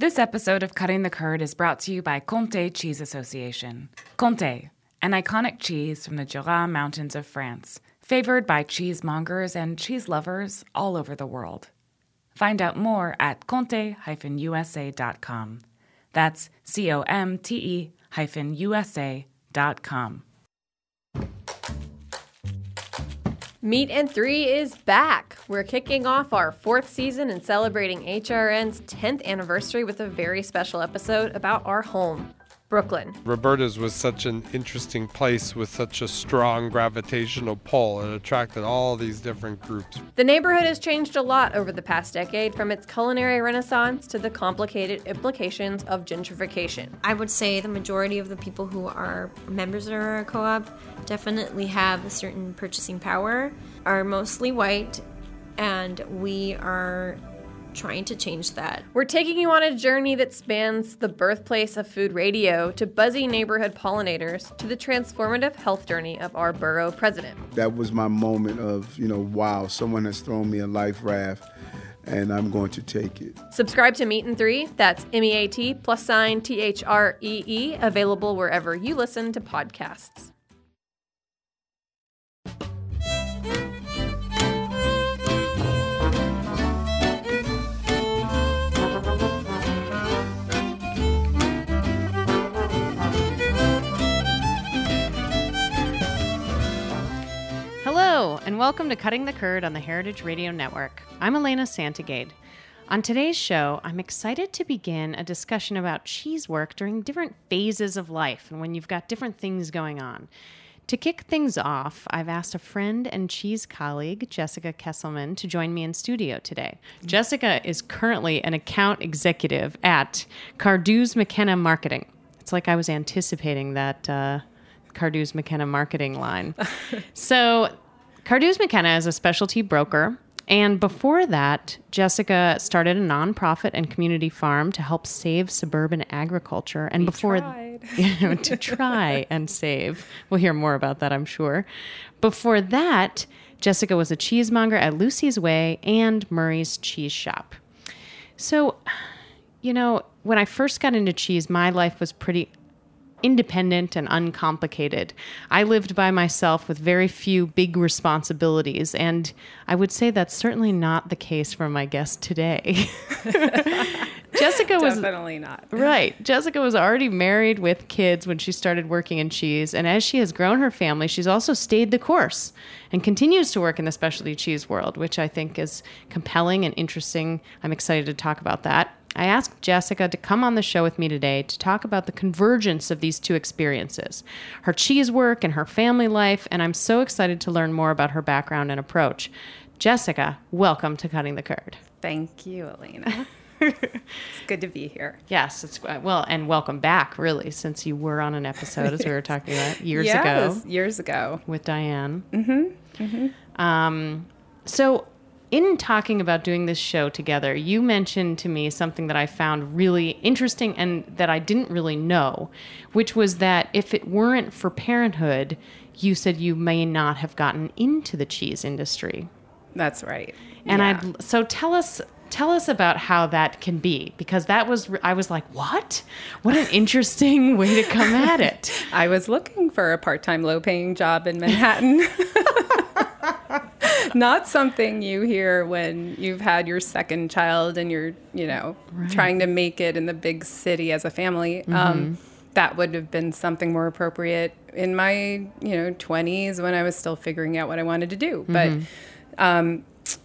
This episode of Cutting the Curd is brought to you by Comté Cheese Association. Comté, an iconic cheese from the Jura Mountains of France, favored by cheesemongers and cheese lovers all over the world. Find out more at comte-usa.com. That's C O M T E hyphen USA Meat and Three is back. We're kicking off our fourth season and celebrating HRN's 10th anniversary with a very special episode about our home, Brooklyn. Roberta's was such an interesting place with such a strong gravitational pull. It attracted all these different groups. The neighborhood has changed a lot over the past decade, from its culinary renaissance to the complicated implications of gentrification. I would say the majority of the people who are members of our co op definitely have a certain purchasing power, are mostly white, and we are trying to change that. We're taking you on a journey that spans the birthplace of food radio to buzzy neighborhood pollinators to the transformative health journey of our borough president. That was my moment of, you know, wow, someone has thrown me a life raft and I'm going to take it. Subscribe to Meat and Three. That's M E A T plus sign T H R E E, available wherever you listen to podcasts. And welcome to Cutting the Curd on the Heritage Radio Network. I'm Elena Santogade. On today's show, I'm excited to begin a discussion about cheese work during different phases of life and when you've got different things going on. To kick things off, I've asked a friend and cheese colleague, Jessica Kesselman, to join me in studio today. Jessica is currently an account executive at Cardu's McKenna Marketing. It's like I was anticipating that uh, Cardu's McKenna marketing line. so, Cardu's McKenna is a specialty broker. And before that, Jessica started a nonprofit and community farm to help save suburban agriculture. And before you know, to try and save, we'll hear more about that, I'm sure. Before that, Jessica was a cheesemonger at Lucy's Whey and Murray's Cheese Shop. So, you know, when I first got into cheese, my life was pretty independent and uncomplicated. I lived by myself with very few big responsibilities, and I would say that's certainly not the case for my guest today. Jessica was Definitely not. Right. Jessica was already married with kids when she started working in cheese, and as she has grown her family, she's also stayed the course and continues to work in the specialty cheese world, which I think is compelling and interesting. I'm excited to talk about that. I asked Jessica to come on the show with me today to talk about the convergence of these two experiences her cheese work and her family life, and I'm so excited to learn more about her background and approach. Jessica, welcome to Cutting the Curd. Thank you, Elena. it's good to be here. Yes, it's uh, well, and welcome back, really, since you were on an episode as we were talking about years Yes, ago Years ago. with Diane. Mm-hmm. Um, so, in talking about doing this show together, you mentioned to me something that I found really interesting and that I didn't really know, which was that if it weren't for parenthood, you said you may not have gotten into the cheese industry. That's right. And Yeah. I'd so tell us tell us about how that can be because that was I was like, "What? What an interesting way to come at it." I was looking for a part-time low-paying job in Manhattan. Not something you hear when you've had your second child and you're, you know, trying to make it in the big city as a family. Um, that would have been something more appropriate in my, you know, 20s when I was still figuring out what I wanted to do. But um,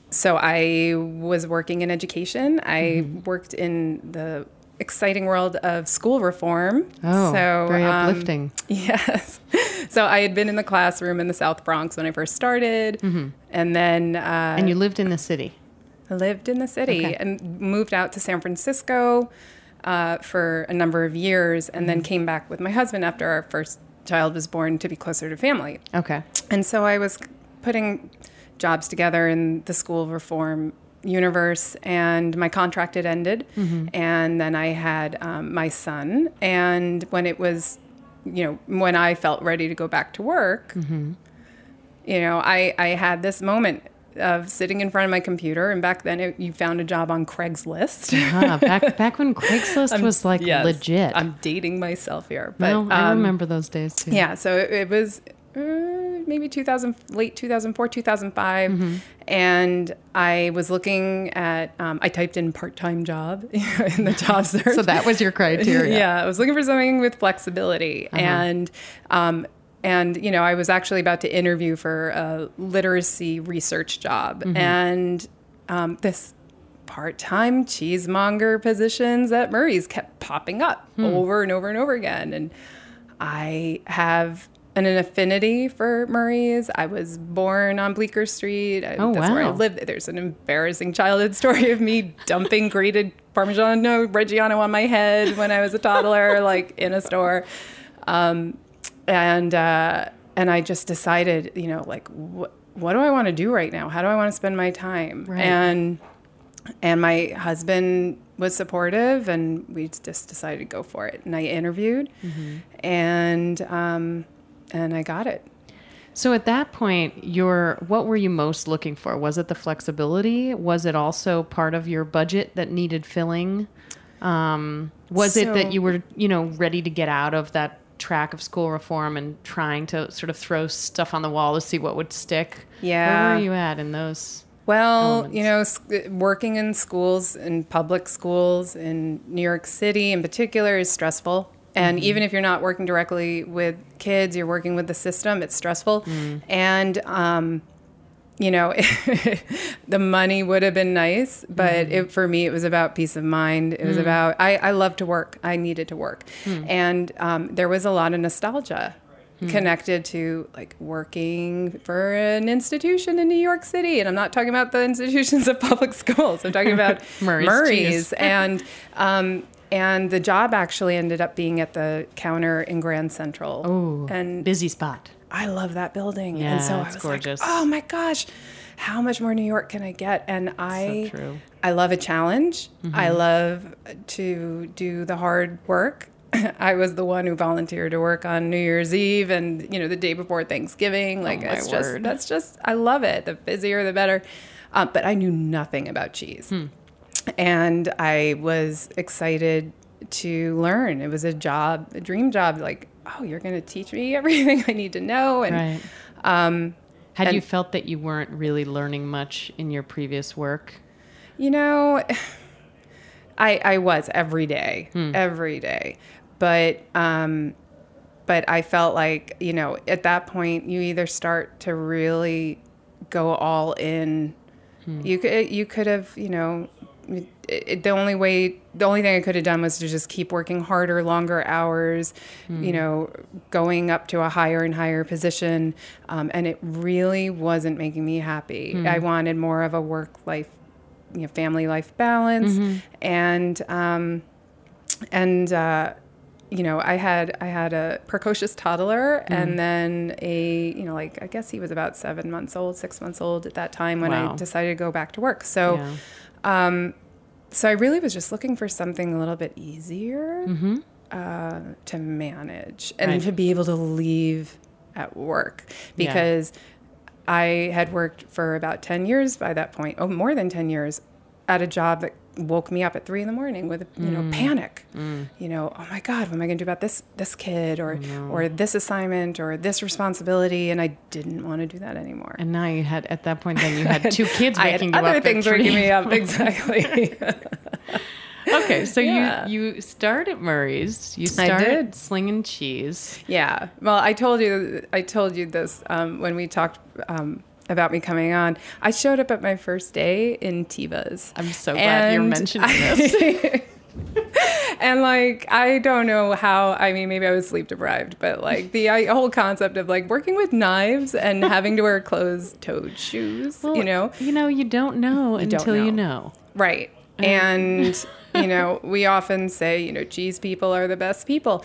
so I was working in education. I worked in the exciting world of school reform. Oh, so, very um, uplifting. Yes. So I had been in the classroom in the South Bronx when I first started, and then uh, and you lived in the city. I lived in the city Okay. and moved out to San Francisco uh, for a number of years, and Mm-hmm. then came back with my husband after our first child was born to be closer to family. Okay. And so I was putting jobs together in the school reform universe, and my contract had ended. And then I had um, my son. And when it was, you know, when I felt ready to go back to work, you know, I, I had this moment of sitting in front of my computer. And back then, it, you found a job on Craigslist. Ah, back back when Craigslist was like Yes, legit. I'm dating myself here, but no, I um, remember those days too. yeah, so it, it was uh, maybe 2000, late 2004, 2005. Mm-hmm. And I was looking at, um, I typed in part time job in the job search. So that was your criteria. yeah, I was looking for something with flexibility. Uh-huh. And, um, and you know, I was actually about to interview for a literacy research job, Mm-hmm. and um, this part-time cheesemonger positions at Murray's kept popping up Hmm. over and over and over again, and I have an, an affinity for Murray's. I was born on Bleecker Street. I, Oh, that's where I wow. lived. There's an embarrassing childhood story of me dumping grated Parmigiano Reggiano on my head when I was a toddler, like in a store. Um, and uh, and I just decided, you know, like what what do I want to do right now? How do I want to spend my time? Right. And and my husband was supportive, and we just decided to go for it. And I interviewed, and um, and I got it. So at that point, your what were you most looking for? Was it the flexibility? Was it also part of your budget that needed filling? Um, was it that you were, you know, ready to get out of that track of school reform and trying to sort of throw stuff on the wall to see what would stick? Yeah, Where were you at in those? Well, elements. you know, working in schools, in public schools in New York City in particular, is stressful. And even if you're not working directly with kids, you're working with the system, it's stressful. And, um, you know, the money would have been nice, but it, for me, it was about peace of mind. It was about, I, I love to work. I needed to work. And um, there was a lot of nostalgia connected to like working for an institution in New York City. And I'm not talking about the institutions of public schools. I'm talking about Murray's Murray's. and, um, and the job actually ended up being at the counter in Grand Central. Ooh, and busy spot. I love that building. Yeah, and so I it's was gorgeous. like, oh my gosh, how much more New York can I get? And I, true. Mm-hmm. I love a challenge. I love to do the hard work. I was the one who volunteered to work on New Year's Eve and you know the day before Thanksgiving. Like Oh, it's just that's just I love it. The busier the better. Uh, but I knew nothing about cheese, Hmm. And I was excited to learn. It was a job, a dream job. Like oh, you're going to teach me everything I need to know, and Right. um, Had and- you felt that you weren't really learning much in your previous work? You know, I I was every day, every day, but um, but I felt like you know at that point you either start to really go all in. You could you could have you know. It, it- the only way, the only thing I could have done was to just keep working harder, longer hours, you know, going up to a higher and higher position. Um, and it really wasn't making me happy. I wanted more of a work life you know, family life balance and um, and uh, you know I had I had a precocious toddler and then a you know like I guess he was about seven months old six months old at that time when Wow. I decided to go back to work so Yeah. Um, so I really was just looking for something a little bit easier uh, to manage and Right. to be able to leave at work. Because I had worked for about 10 years by that point, oh, more than 10 years, at a job that woke me up at three in the morning with, you know, panic. You know, oh my God, what am I going to do about this, this kid or, or this assignment or this responsibility? And I didn't want to do that anymore. And now you had at that point then you had two kids I had waking you other up. things waking me up. Exactly. Okay, so Yeah. you you start at Murray's. You started slinging cheese. Yeah. Well, I told you I told you this um, when we talked um, about me coming on. I showed up at my first day in Tevas. I'm so glad you're mentioning I- this. and like I don't know how. I mean, maybe I was sleep deprived, but like the I, whole concept of like working with knives and having to wear closed-toed shoes. you know, you know, you don't know don't until you know. know. Right. Um. And, you know, we often say, you know, cheese people are the best people.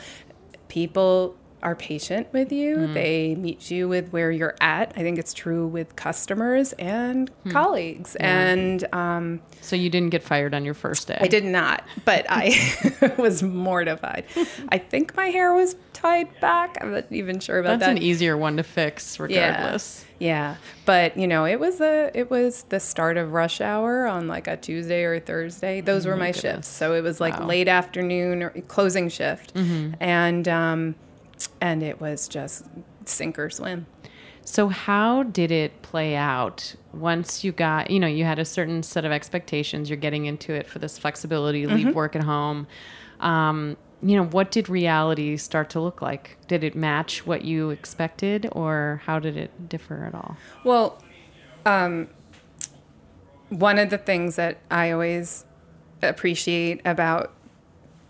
People are patient with you. They meet you with where you're at. I think it's true with customers and colleagues. And um, So you didn't get fired on your first day. I did not, but I was mortified. I think my hair was tied back. I'm not even sure about That's that. That's an easier one to fix, regardless. Yeah. yeah. But you know, it was a it was the start of rush hour on like a Tuesday or Thursday. Those were my shifts. So it was like late afternoon or closing shift. And um and it was just sink or swim. So how did it play out once you got, you know, you had a certain set of expectations, you're getting into it for this flexibility, leave Mm-hmm. work at home. Um, you know, what did reality start to look like? Did it match what you expected or how did it differ at all? Well, um, one of the things that I always appreciate about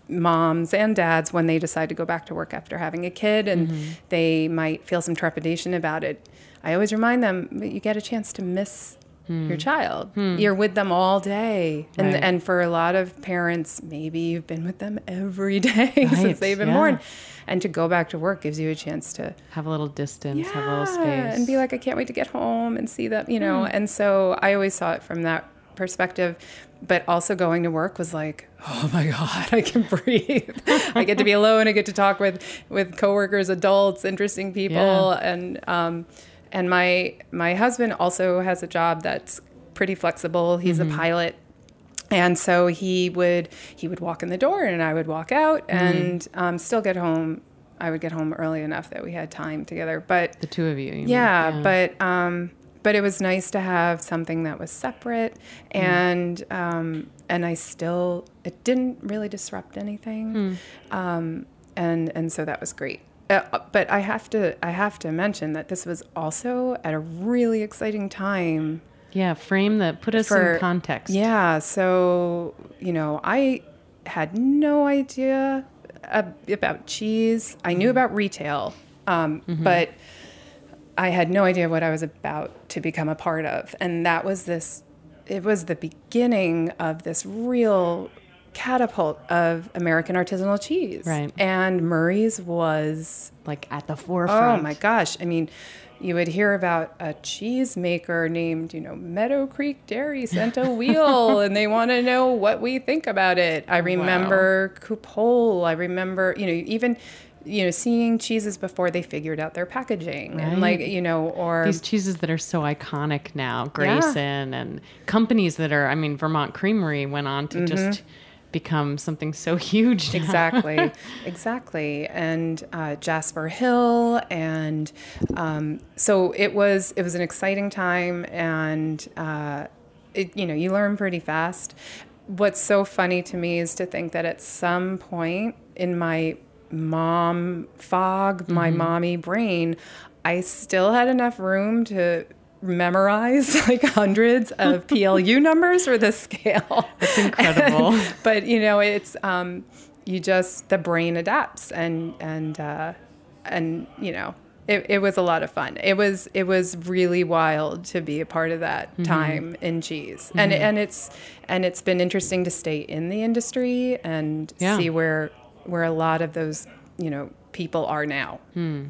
moms and dads when they decide to go back to work after having a kid and mm-hmm. they might feel some trepidation about it, I always remind them that you get a chance to miss hmm. your child. Hmm. You're with them all day. And Right. and for a lot of parents, maybe you've been with them every day Right, since they've been yeah. born. And to go back to work gives you a chance to Have a little distance, have a little space. and be like, I can't wait to get home and see them, you know. Hmm. And so I always saw it from that perspective. But also going to work was like, oh my God, I can breathe. I get to be alone. I get to talk with with coworkers, adults, interesting people, Yeah. and um, and my my husband also has a job that's pretty flexible. He's a pilot and so he would he would walk in the door and i would walk out and um, still get home i would get home early enough that we had time together but the two of you. you mean? yeah, but um, but it was nice to have something that was separate and um, and i still it didn't really disrupt anything. Um, and and so that was great. Uh, but I have to I have to mention that this was also at a really exciting time Yeah, frame that put us for in context. Yeah, so you know, I had no idea ab- about cheese. I knew about retail, um, but I had no idea what I was about to become a part of, and that was this. It was the beginning of this real catapult of American artisanal cheese. Right. And Murray's was Like at the forefront. Oh my gosh. I mean, you would hear about a cheese maker named, you know, Meadow Creek Dairy sent a wheel and they want to know what we think about it. I remember Coupole. I remember, you know, even, you know, seeing cheeses before they figured out their packaging and like, you know, or These cheeses that are so iconic now, Grayson and companies that are, I mean, Vermont Creamery went on to just become something so huge. now. exactly. Exactly. And uh, jasper hill and um, so it was it was an exciting time and uh, it, you know you learn pretty fast. What's so funny to me is to think that at some point in my mom fog my mommy brain i still had enough room to memorize like hundreds of PLU numbers for the scale. It's incredible. but you know, it's um, you just the brain adapts, and and uh, and you know, it, it was a lot of fun. It was it was really wild to be a part of that Mm-hmm. time in cheese, and and it's and it's been interesting to stay in the industry and Yeah. see where where a lot of those you know people are now. Hmm.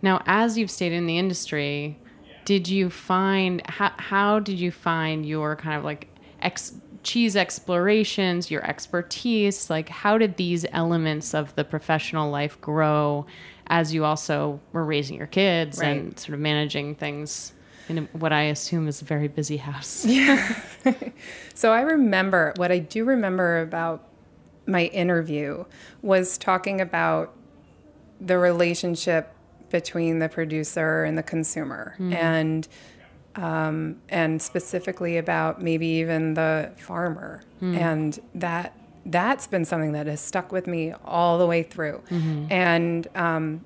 Now, as you've stayed in the industry, did you find how, how did you find your kind of like ex, cheese explorations, your expertise? Like, how did these elements of the professional life grow as you also were raising your kids and sort of managing things in a, what I assume is a very busy house? Yeah. So I remember what I do remember about my interview was talking about the relationship between the producer and the consumer, and um, and specifically about maybe even the farmer, and that that's been something that has stuck with me all the way through, and. Um,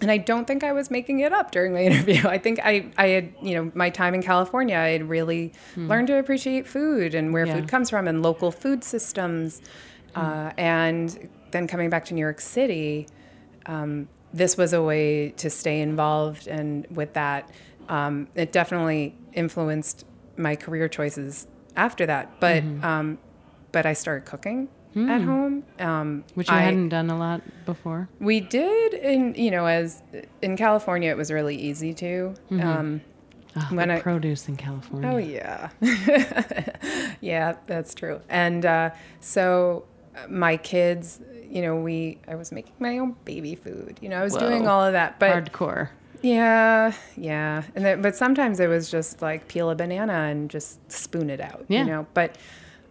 and I don't think I was making it up during my interview. I think I, I had, you know, my time in California, I had really learned to appreciate food and where Yeah. food comes from and local food systems. Uh, and then coming back to New York City, um, this was a way to stay involved. And with that, um, it definitely influenced my career choices after that. But, um, but I started cooking at home. Um, Which you I- hadn't done a lot before. We did, in you know, as in California, it was really easy to. Um, Oh, When I- produce in California. Oh yeah, yeah, that's true. And uh, so my kids, you know, we I was making my own baby food. You know, I was doing all of that, but Hardcore. yeah, yeah. And then, but sometimes it was just like peel a banana and just spoon it out. Yeah. You know, but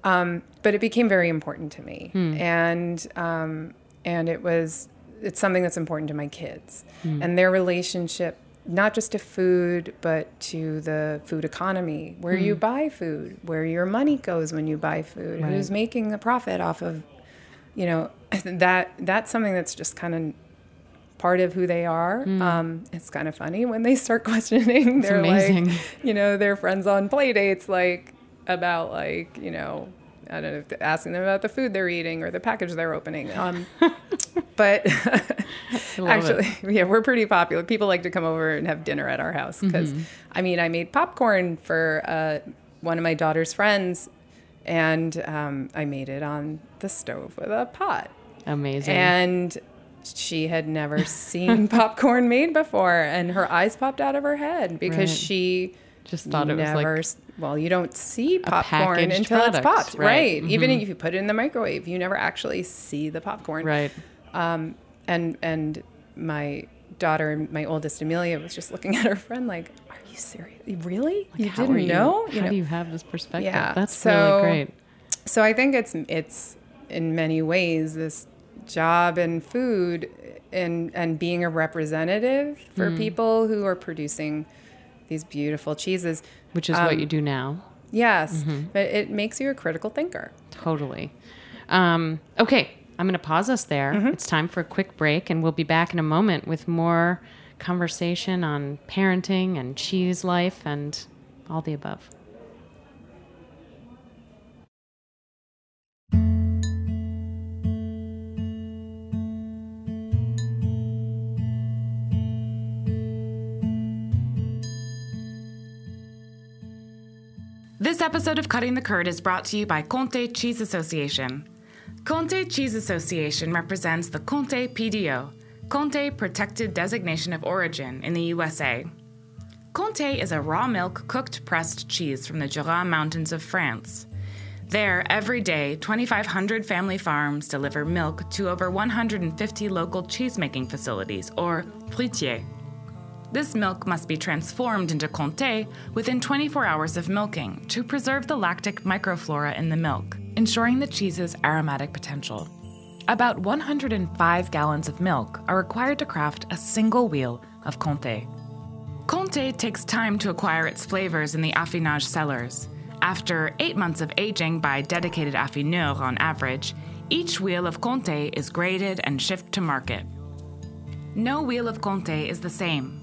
um, but it became very important to me, and um, and it was it's something that's important to my kids and their relationship not just to food but to the food economy where you buy food where your money goes when you buy food who's making the profit off of you know that that's something that's just kind of part of who they are. Um, it's kind of funny when they start questioning. They're amazing. like, you know, their friends on play dates, like about like, you know, I don't know, asking them about the food they're eating or the package they're opening. Um, but actually, yeah, we're pretty popular. People like to come over and have dinner at our house because, Mm-hmm. I mean, I made popcorn for uh, one of my daughter's friends, and um, I made it on the stove with a pot Amazing. and she had never seen popcorn made before and her eyes popped out of her head because Right. she Just thought it was like never well you don't see popcorn until it's popped right. right, even if you put it in the microwave you never actually see the popcorn right. um, and and my daughter my oldest amelia was just looking at her friend like you serious really you didn't you- know How do you have this perspective? Yeah, That's so- really great. so I think it's it's in many ways this job and food and and being a representative for Hmm. people who are producing these beautiful cheeses. Which is what um, you do now. Yes, Mm-hmm. but it makes you a critical thinker. Totally. Um, okay, I'm going to pause us there. Mm-hmm. It's time for a quick break, and we'll be back in a moment with more conversation on parenting and cheese life and all the above. This episode of Cutting the Curd is brought to you by Comté Cheese Association. Comté Cheese Association represents the Comté PDO, Comté Protected Designation of Origin in the USA. Comté is a raw milk cooked pressed cheese from the Jura Mountains of France. There, every day, 2,500 family farms deliver milk to over 150 local cheesemaking facilities, or fruitières. This milk must be transformed into Conte within 24 hours of milking to preserve the lactic microflora in the milk, ensuring the cheese's aromatic potential. About 105 gallons of milk are required to craft a single wheel of Comté. Comté takes time to acquire its flavors in the affinage cellars. After eight months of aging by dedicated affineurs on average, each wheel of Comté is graded and shipped to market. No wheel of Conte is the same.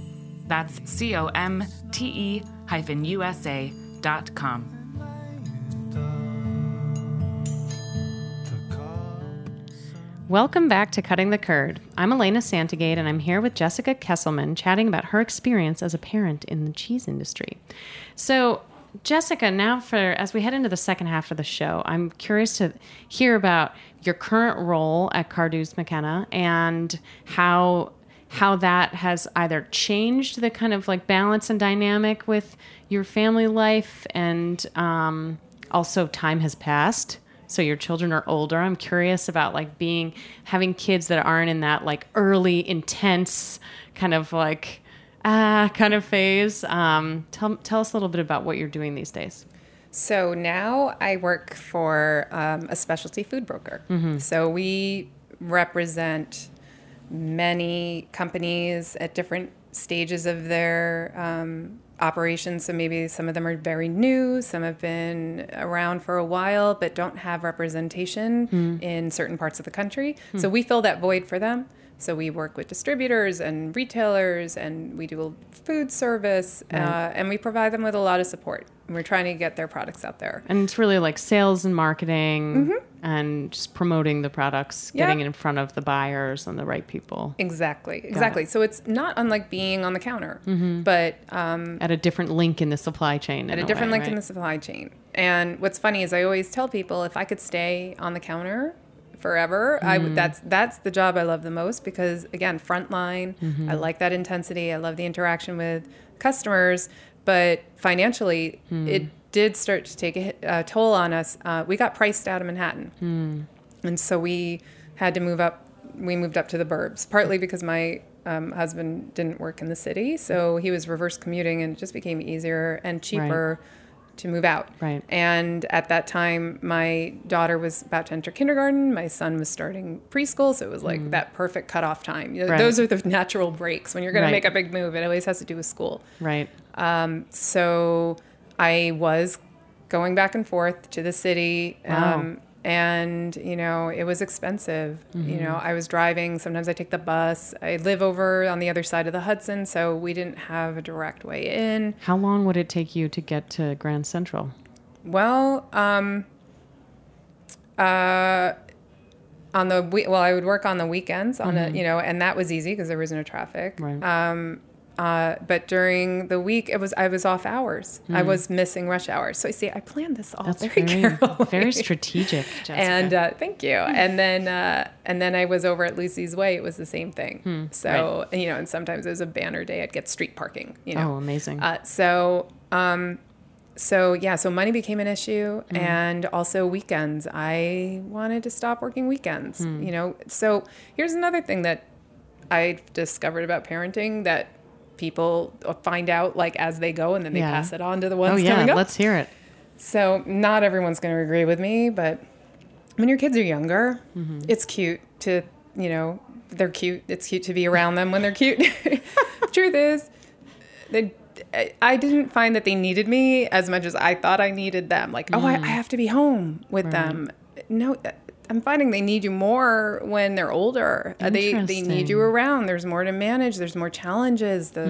That's C O M T E hyphen USA dot com. Welcome back to Cutting the Curd. I'm Elena Santogade, and I'm here with Jessica Kesselman chatting about her experience as a parent in the cheese industry. So, Jessica, now for as we head into the second half of the show, I'm curious to hear about your current role at Carduce McKenna and how how that has either changed the kind of like balance and dynamic with your family life and um, also time has passed. So your children are older. I'm curious about like being having kids that aren't in that like early intense kind of like ah kind of phase. Um, tell, tell us a little bit about what you're doing these days. So now I work for um, a specialty food broker. So we represent many companies at different stages of their um, operations. So maybe some of them are very new, some have been around for a while, but don't have representation in certain parts of the country. So we fill that void for them. So we work with distributors and retailers, and we do a food service, uh, and we provide them with a lot of support. And we're trying to get their products out there. And it's really like sales and marketing and just promoting the products, Mm-hmm. Yeah. getting it in front of the buyers and the right people Exactly, exactly. So it's not unlike being on the counter, but um, at a different link in the supply chain. at in a different way, link in the supply chain. And what's funny is I always tell people if I could stay on the counter forever, I Mm. would that's that's the job I love the most because again, frontline, Mm-hmm. I like that intensity. I love the interaction with customers, but financially, Hmm. it did start to take a uh, toll on us. Uh, we got priced out of Manhattan, Hmm. and so we had to move up. We moved up to the burbs, partly because my um, husband didn't work in the city, so he was reverse commuting, and it just became easier and cheaper to move out. Right. And at that time, my daughter was about to enter kindergarten. My son was starting preschool, so it was like that perfect cutoff time. Right. Those are the natural breaks when you're going Right. to make a big move. It always has to do with school. Right. So I was going back and forth to the city. Wow. Um, and, you know, it was expensive. You know, I was driving. Sometimes I take the bus. I live over on the other side of the Hudson, so we didn't have a direct way in. How long would it take you to get to Grand Central? Well, um, uh, on the we- well, I would work on the weekends on the you know, and that was easy because there was no traffic. Right. Um, uh, but during the week, it was I was off hours. I was missing rush hours. So I see, I planned this all That's very, very, carefully. very strategic, Jessica. And uh, thank you. And then uh, and then I was over at Lucy's Whey. It was the same thing. So you know, and sometimes it was a banner day. I'd get street parking. You know, oh, amazing. uh, so, um, so yeah, so money became an issue, Mm. and also weekends. I wanted to stop working weekends. Hmm. You know, so here's another thing that I discovered about parenting that people find out like as they go, and then they Yeah. pass it on to the ones oh, yeah. coming up. Let's hear it. So not everyone's going to agree with me, but when your kids are younger, Mm-hmm. it's cute to, you know, they're cute. It's cute to be around them when they're cute. Truth is, they, I- didn't find that they needed me as much as I thought I needed them. Like, oh, I, I have to be home with them. No, I'm finding they need you more when they're older. Uh, They they need you around. There's more to manage. There's more challenges. The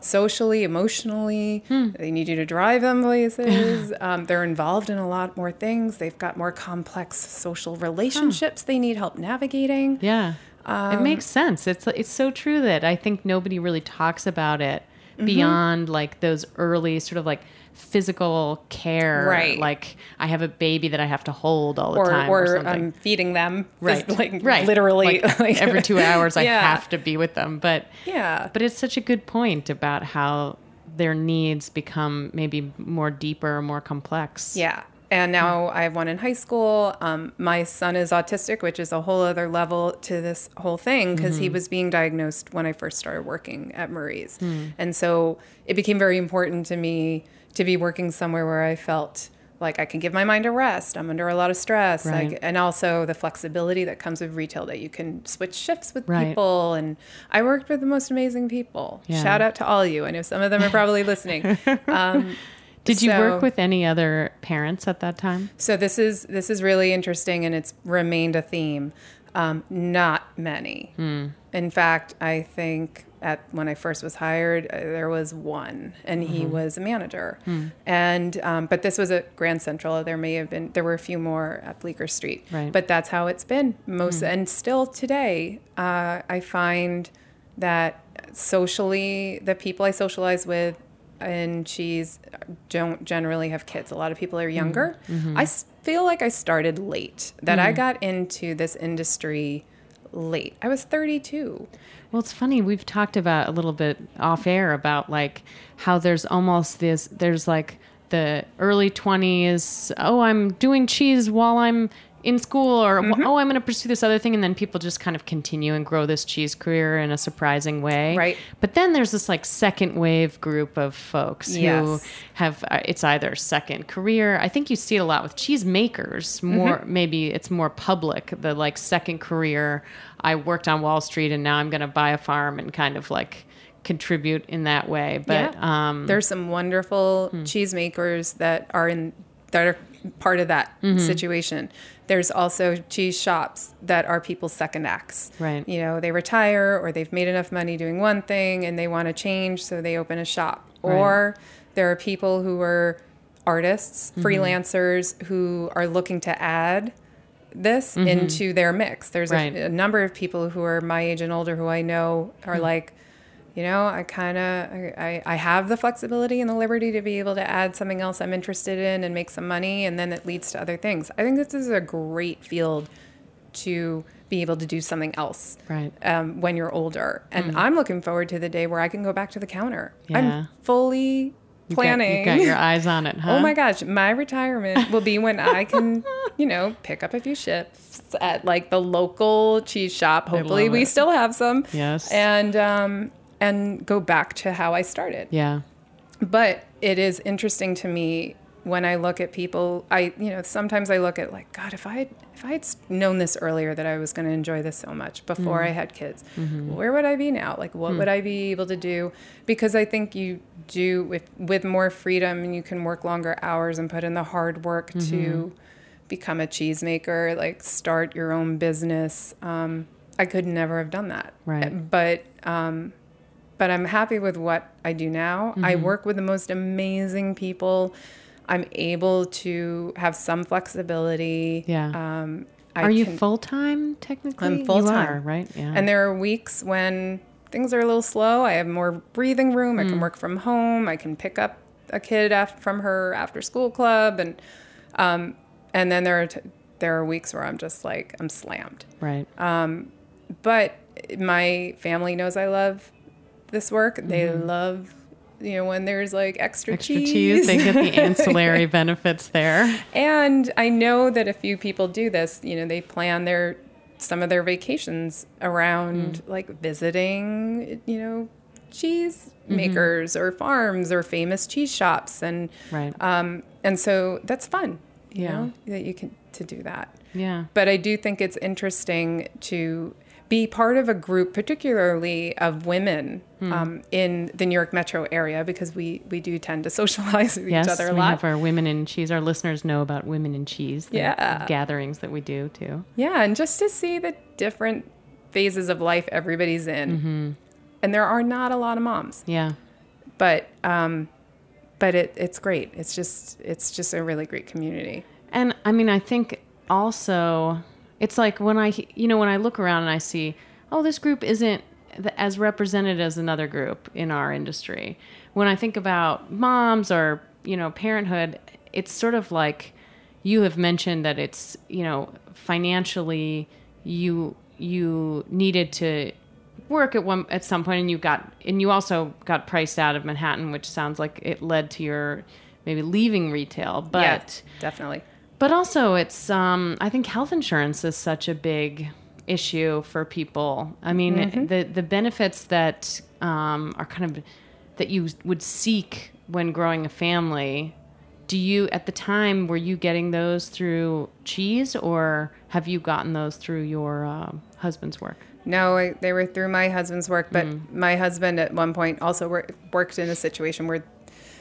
socially, emotionally, they need you to drive them places. um, they're involved in a lot more things. They've got more complex social relationships they need help navigating. Yeah. it Um, makes sense. It's it's so true that I think nobody really talks about it Mm-hmm. beyond like those early sort of like physical care. Right. Like I have a baby that I have to hold all the Or, time or, or something. um, feeding them, right. like right. literally, Like, like- every two hours I Yeah. have to be with them. But Yeah. But it's such a good point about how their needs become maybe more deeper, more complex. Yeah. And now I have one in high school. Um, my son is autistic, which is a whole other level to this whole thing because he was being diagnosed when I first started working at Murray's. And so it became very important to me to be working somewhere where I felt like I can give my mind a rest. I'm under a lot of stress. Right. Like, and also the flexibility that comes with retail that you can switch shifts with Right. people. And I worked with the most amazing people. Yeah. Shout out to all of you. I know some of them are probably listening. Um, Did you so- work with any other parents at that time? so this is this is really interesting, and it's remained a theme. Um, not many. In fact, I think at when I first was hired, uh, there was one, and he was a manager. And um, but this was at Grand Central. There may have been there were a few more at Bleecker Street. Right. But that's how it's been most, and still today, uh, I find that socially, the people I socialize with and cheese don't generally have kids. A lot of people are younger. I feel like I started late, that I got into this industry late. I was 32. Well, it's funny. We've talked about a little bit off air about like how there's almost this, there's like the early 20s. Oh, I'm doing cheese while I'm in school, or Mm-hmm. oh, I'm going to pursue this other thing. And then people just kind of continue and grow this cheese career in a surprising way. Right. But then there's this like second wave group of folks who have, uh, it's either second career. I think you see it a lot with cheese makers. More, Mm-hmm. maybe it's more public, the like second career. I worked on Wall Street and now I'm going to buy a farm and kind of like contribute in that way. But um, There's some wonderful cheesemakers that are in that are part of that mm-hmm. situation. There's also cheese shops that are people's second acts. Right. You know, they retire or they've made enough money doing one thing and they want to change, so they open a shop. Right. Or there are people who are artists, mm-hmm. freelancers who are looking to add this mm-hmm. into their mix. There's Right. a, a number of people who are my age and older who I know are like, you know, I kind of I, I have the flexibility and the liberty to be able to add something else I'm interested in and make some money, and then it leads to other things. I think this is a great field to be able to do something else Right. um, when you're older. And I'm looking forward to the day where I can go back to the counter. Yeah. I'm fully you got- planning. you got, your eyes on it, huh? Oh my gosh, my retirement will be when I can, you know, pick up a few shifts at like the local cheese shop. Hopefully, we it. still have some. Yes. And um, and go back to how I started. Yeah. But it is interesting to me when I look at people. I you know sometimes I look at like God, if I had, if I had known this earlier that I was going to enjoy this so much before I had kids, where would I be now? Like what would I be able to do? Because I think you do with with more freedom and you can work longer hours and put in the hard work to become a cheesemaker, like start your own business. Um, I could never have done that. Right. But um, but I'm happy with what I do now. I Mm-hmm. work with the most amazing people. I'm able to have some flexibility. Yeah. Um, I are you full time technically? I'm full-time. right? Yeah. And there are weeks when things are a little slow. I have more breathing room. Mm. I can work from home. I can pick up a kid af- from her after school club, and um, and then there are t- there are weeks where I'm just like I'm slammed. right. Um, But my family knows I love this work. They Mm-hmm. love. You know, when there's like extra, Extra cheese, they get the ancillary benefits there. And I know that a few people do this. You know, they plan their some of their vacations around Mm. like visiting, you know, cheese Mm-hmm. makers or farms or famous cheese shops, and Right. um, and so that's fun. You Yeah. know, that you can to do that. Yeah. But I do think it's interesting to be part of a group, particularly of women Hmm. um, in the New York metro area, because we, we do tend to socialize with Yes, each other a we lot. have our women in cheese. Our listeners know about women in cheese. the Yeah. gatherings that we do too. Yeah, and just to see the different phases of life everybody's in. Mm-hmm. And there are not a lot of moms, Yeah. but um, but it, it's great. It's just it's just a really great community. And I mean, I think also it's like when I, you know, when I look around and I see, oh, this group isn't as represented as another group in our industry. When I think about moms or, you know, parenthood, it's sort of like you have mentioned that it's, you know, financially you you needed to work at one at some point and you got and you also got priced out of Manhattan, which sounds like it led to your maybe leaving retail. But yeah, definitely. But also, it's um, I think health insurance is such a big issue for people. I mean, the the benefits that um, are kind of that you would seek when growing a family. Do you at the time were you getting those through cheese, or have you gotten those through your uh, husband's work? No, I, they were through my husband's work, but Mm. my husband at one point also wor- worked in a situation where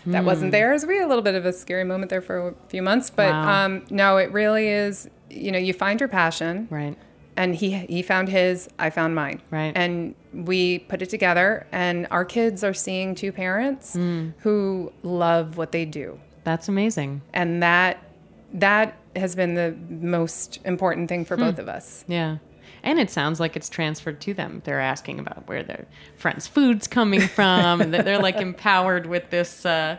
that Mm. wasn't there. So we had a little bit of a scary moment there for a few months, but Wow. um, no, it really is. You know, you find your passion, Right. and he he found his, I found mine, Right. and we put it together. And our kids are seeing two parents Mm. who love what they do, That's amazing. and that that has been the most important thing Hmm. for both of us. Yeah. And it sounds like it's transferred to them. They're asking about where their friends' food's coming from, and that they're like empowered with this uh,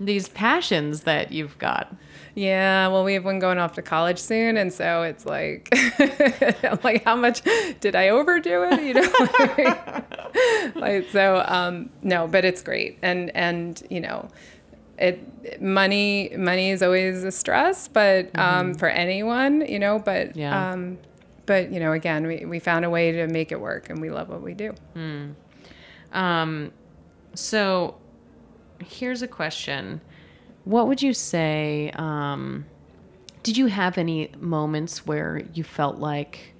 these passions that you've got. Yeah, well, we have one going off to college soon, and so it's like, like how much did I overdo it? You know, like so. Um, no, but it's great, and and you know, it money money is always a stress, but um, for anyone, you know, but Yeah. um, but you know, again, we we found a way to make it work, and we love what we do. Um, so here's a question: What would you say? Um, did you have any moments where you felt like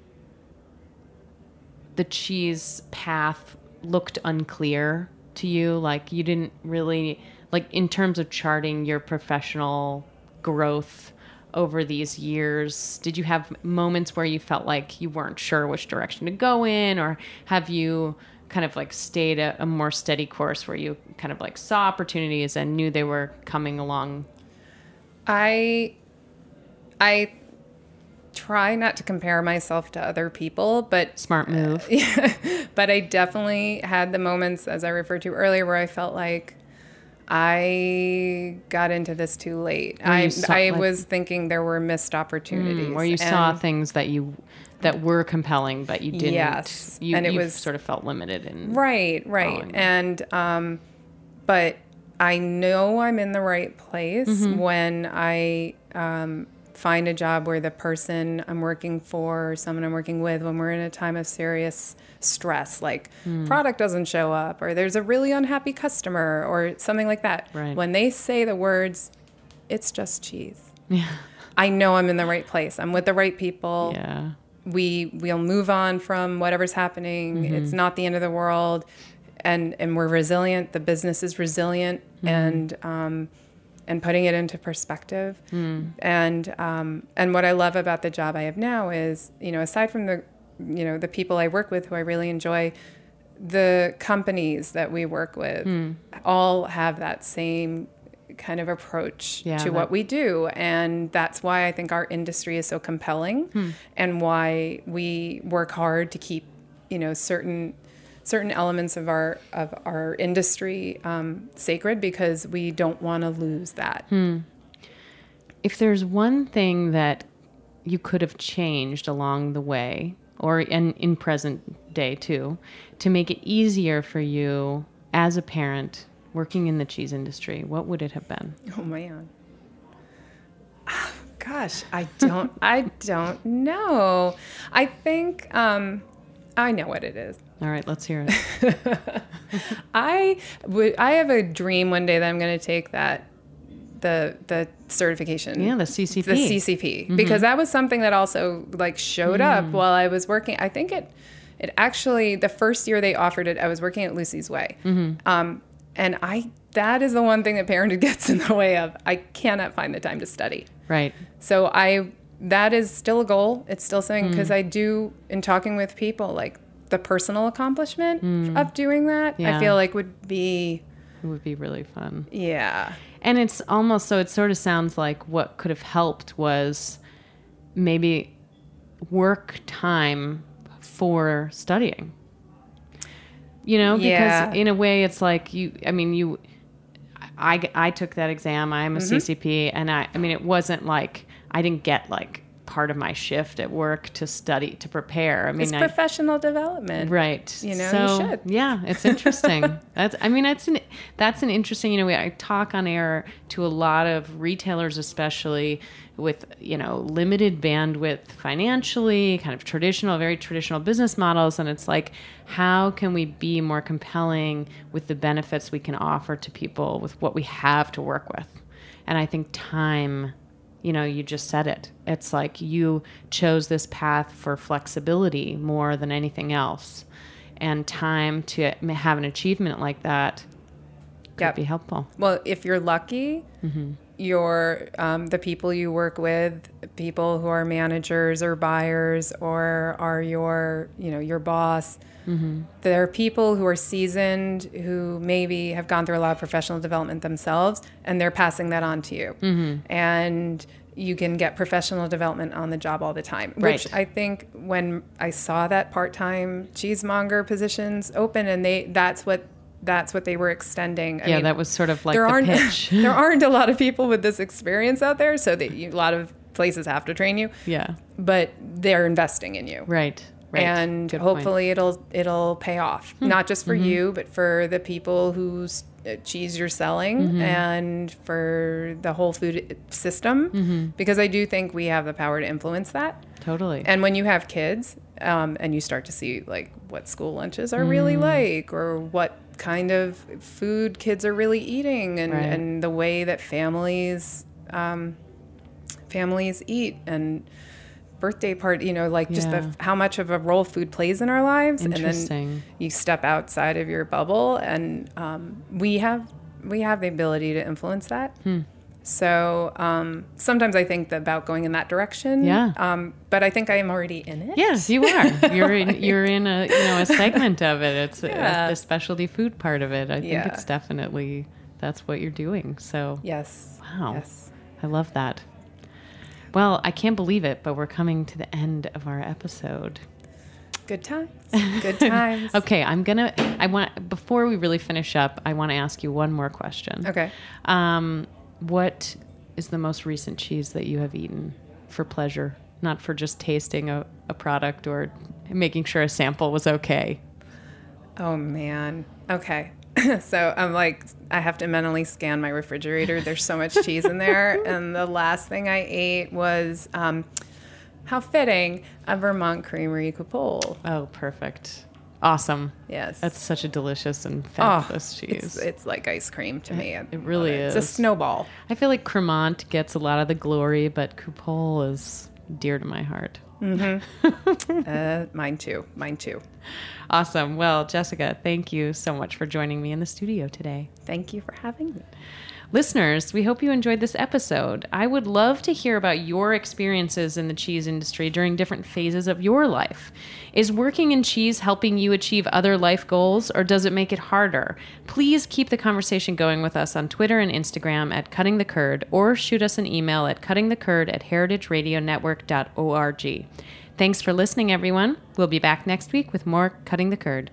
the cheese path looked unclear to you? Like you didn't really like in terms of charting your professional growth over these years. Did you have moments where you felt like you weren't sure which direction to go in, or have you kind of like stayed a, a more steady course where you kind of like saw opportunities and knew they were coming along? I I try not to compare myself to other people, but Smart move. Yeah, but I definitely had the moments, as I referred to earlier, where I felt like I got into this too late. I, saw, I like- was thinking there were missed opportunities. Mm, where you saw things that you that were compelling, but you didn't. Yes, you, and it you was- sort of felt limited in Right, right. And um but I know I'm in the right place Mm-hmm. when I um find a job where the person I'm working for, or someone I'm working with, when we're in a time of serious stress, like Hmm. product doesn't show up, or there's a really unhappy customer, or something like that. Right. When they say the words, it's just cheese. Yeah. I know I'm in the right place. I'm with the right people Yeah. we we'll move on from whatever's happening it's not the end of the world and and we're resilient the business is resilient and um and putting it into perspective. And um and what i love about the job i have now is you know aside from the you know the people i work with who i really enjoy the companies that we work with all have that same kind of approach Yeah, to that- what we do. And that's why i think our industry is so compelling Hmm. and why we work hard to keep you know certain certain elements of our of our industry um, sacred because we don't want to lose that Hmm. If there's one thing that you could have changed along the way, or in, in present day too, to make it easier for you as a parent working in the cheese industry, what would it have been? oh man Ah, gosh i don't i don't know i think um i know what it is All right, let's hear it. I would. I have a dream one day that I'm going to take that the the certification. Yeah, the CCP. The CCP mm-hmm. because that was something that also like showed up mm. while I was working. I think it it actually the first year they offered it, I was working at Lucy's Whey, mm-hmm. um, and I that is the one thing that parenting gets in the way of. I cannot find the time to study. Right. So I that is still a goal. It's still something because mm. I do in talking with people like the personal accomplishment mm. of doing that. Yeah. I feel like would be It would be really fun. yeah. And it's almost so it sort of sounds like what could have helped was maybe work time for studying. You know, because Yeah. in a way it's like you I mean you I, I took that exam. I'm a mm-hmm. CCP and I I mean it wasn't like I didn't get like part of my shift at work to study to prepare. I mean It's I, professional development. Right. You know, you so, should. Yeah, it's interesting. that's I mean that's an that's an interesting, you know, we, I talk on air to a lot of retailers especially with, you know, limited bandwidth financially, kind of traditional, very traditional business models and it's like how can we be more compelling with the benefits we can offer to people with what we have to work with? And I think time you know, you just said it. It's like you chose this path for flexibility more than anything else. And time to have an achievement like that could Yep. be helpful. Well, if you're lucky, mm-hmm. your um, the people you work with, people who are managers or buyers or are your you know your boss. Mm-hmm. There are people who are seasoned who maybe have gone through a lot of professional development themselves, and they're passing that on to you. Mm-hmm. And you can get professional development on the job all the time. Which I think when I saw that part-time cheesemonger positions open, and they that's what that's what they were extending. I yeah, mean, that was sort of like there the aren't pitch. there aren't a lot of people with this experience out there, so that you, a lot of places have to train you. yeah. But they're investing in you, Right. Right. and Good point. Hmm. hopefully it'll it'll pay off, not just for Mm-hmm. you, but for the people whose uh, cheese you're selling, Mm-hmm. and for the whole food system. Mm-hmm. Because I do think we have the power to influence that. totally. And when you have kids, um, and you start to see like what school lunches are Mm. really like, or what kind of food kids are really eating, and, Right. and the way that families um, families eat, and birthday party, you know, like just Yeah. the, how much of a role food plays in our lives. And then you step outside of your bubble and um, we have we have the ability to influence that. Hmm. So um, sometimes I think about going in that direction. Yeah. Um, but I think I am already in it. Yes, you are. You're in. You're in a you know a segment of it. It's Yeah. the specialty food part of it. I think Yeah. it's definitely that's what you're doing. So Yes. wow, Yes. I love that. Well, I can't believe it, but we're coming to the end of our episode. Good times. Good times. Okay, I'm gonna. I want before we really finish up, I want to ask you one more question. Okay. Um, what is the most recent cheese that you have eaten for pleasure, not for just tasting a, a product or making sure a sample was okay? Oh man. Okay. so I'm like, I have to mentally scan my refrigerator. There's so much cheese in there. And the last thing I ate was, um, how fitting, a Vermont Creamery Coupole. Oh, perfect. Awesome. Yes. That's such a delicious and Oh, fabulous cheese. It's, it's like ice cream to me. I it really love is. It's a snowball. I feel like Cremont gets a lot of the glory, but Coupole is dear to my heart. Uh, mine too. Mine too. Awesome. Well, Jessica, thank you so much for joining me in the studio today. Thank you for having me. Listeners, we hope you enjoyed this episode. I would love to hear about your experiences in the cheese industry during different phases of your life. Is working in cheese helping you achieve other life goals, or does it make it harder? Please keep the conversation going with us on Twitter and Instagram at Cutting the Curd, or shoot us an email at cuttingthecurd at heritageradionetwork.org. Thanks for listening, everyone. We'll be back next week with more Cutting the Curd.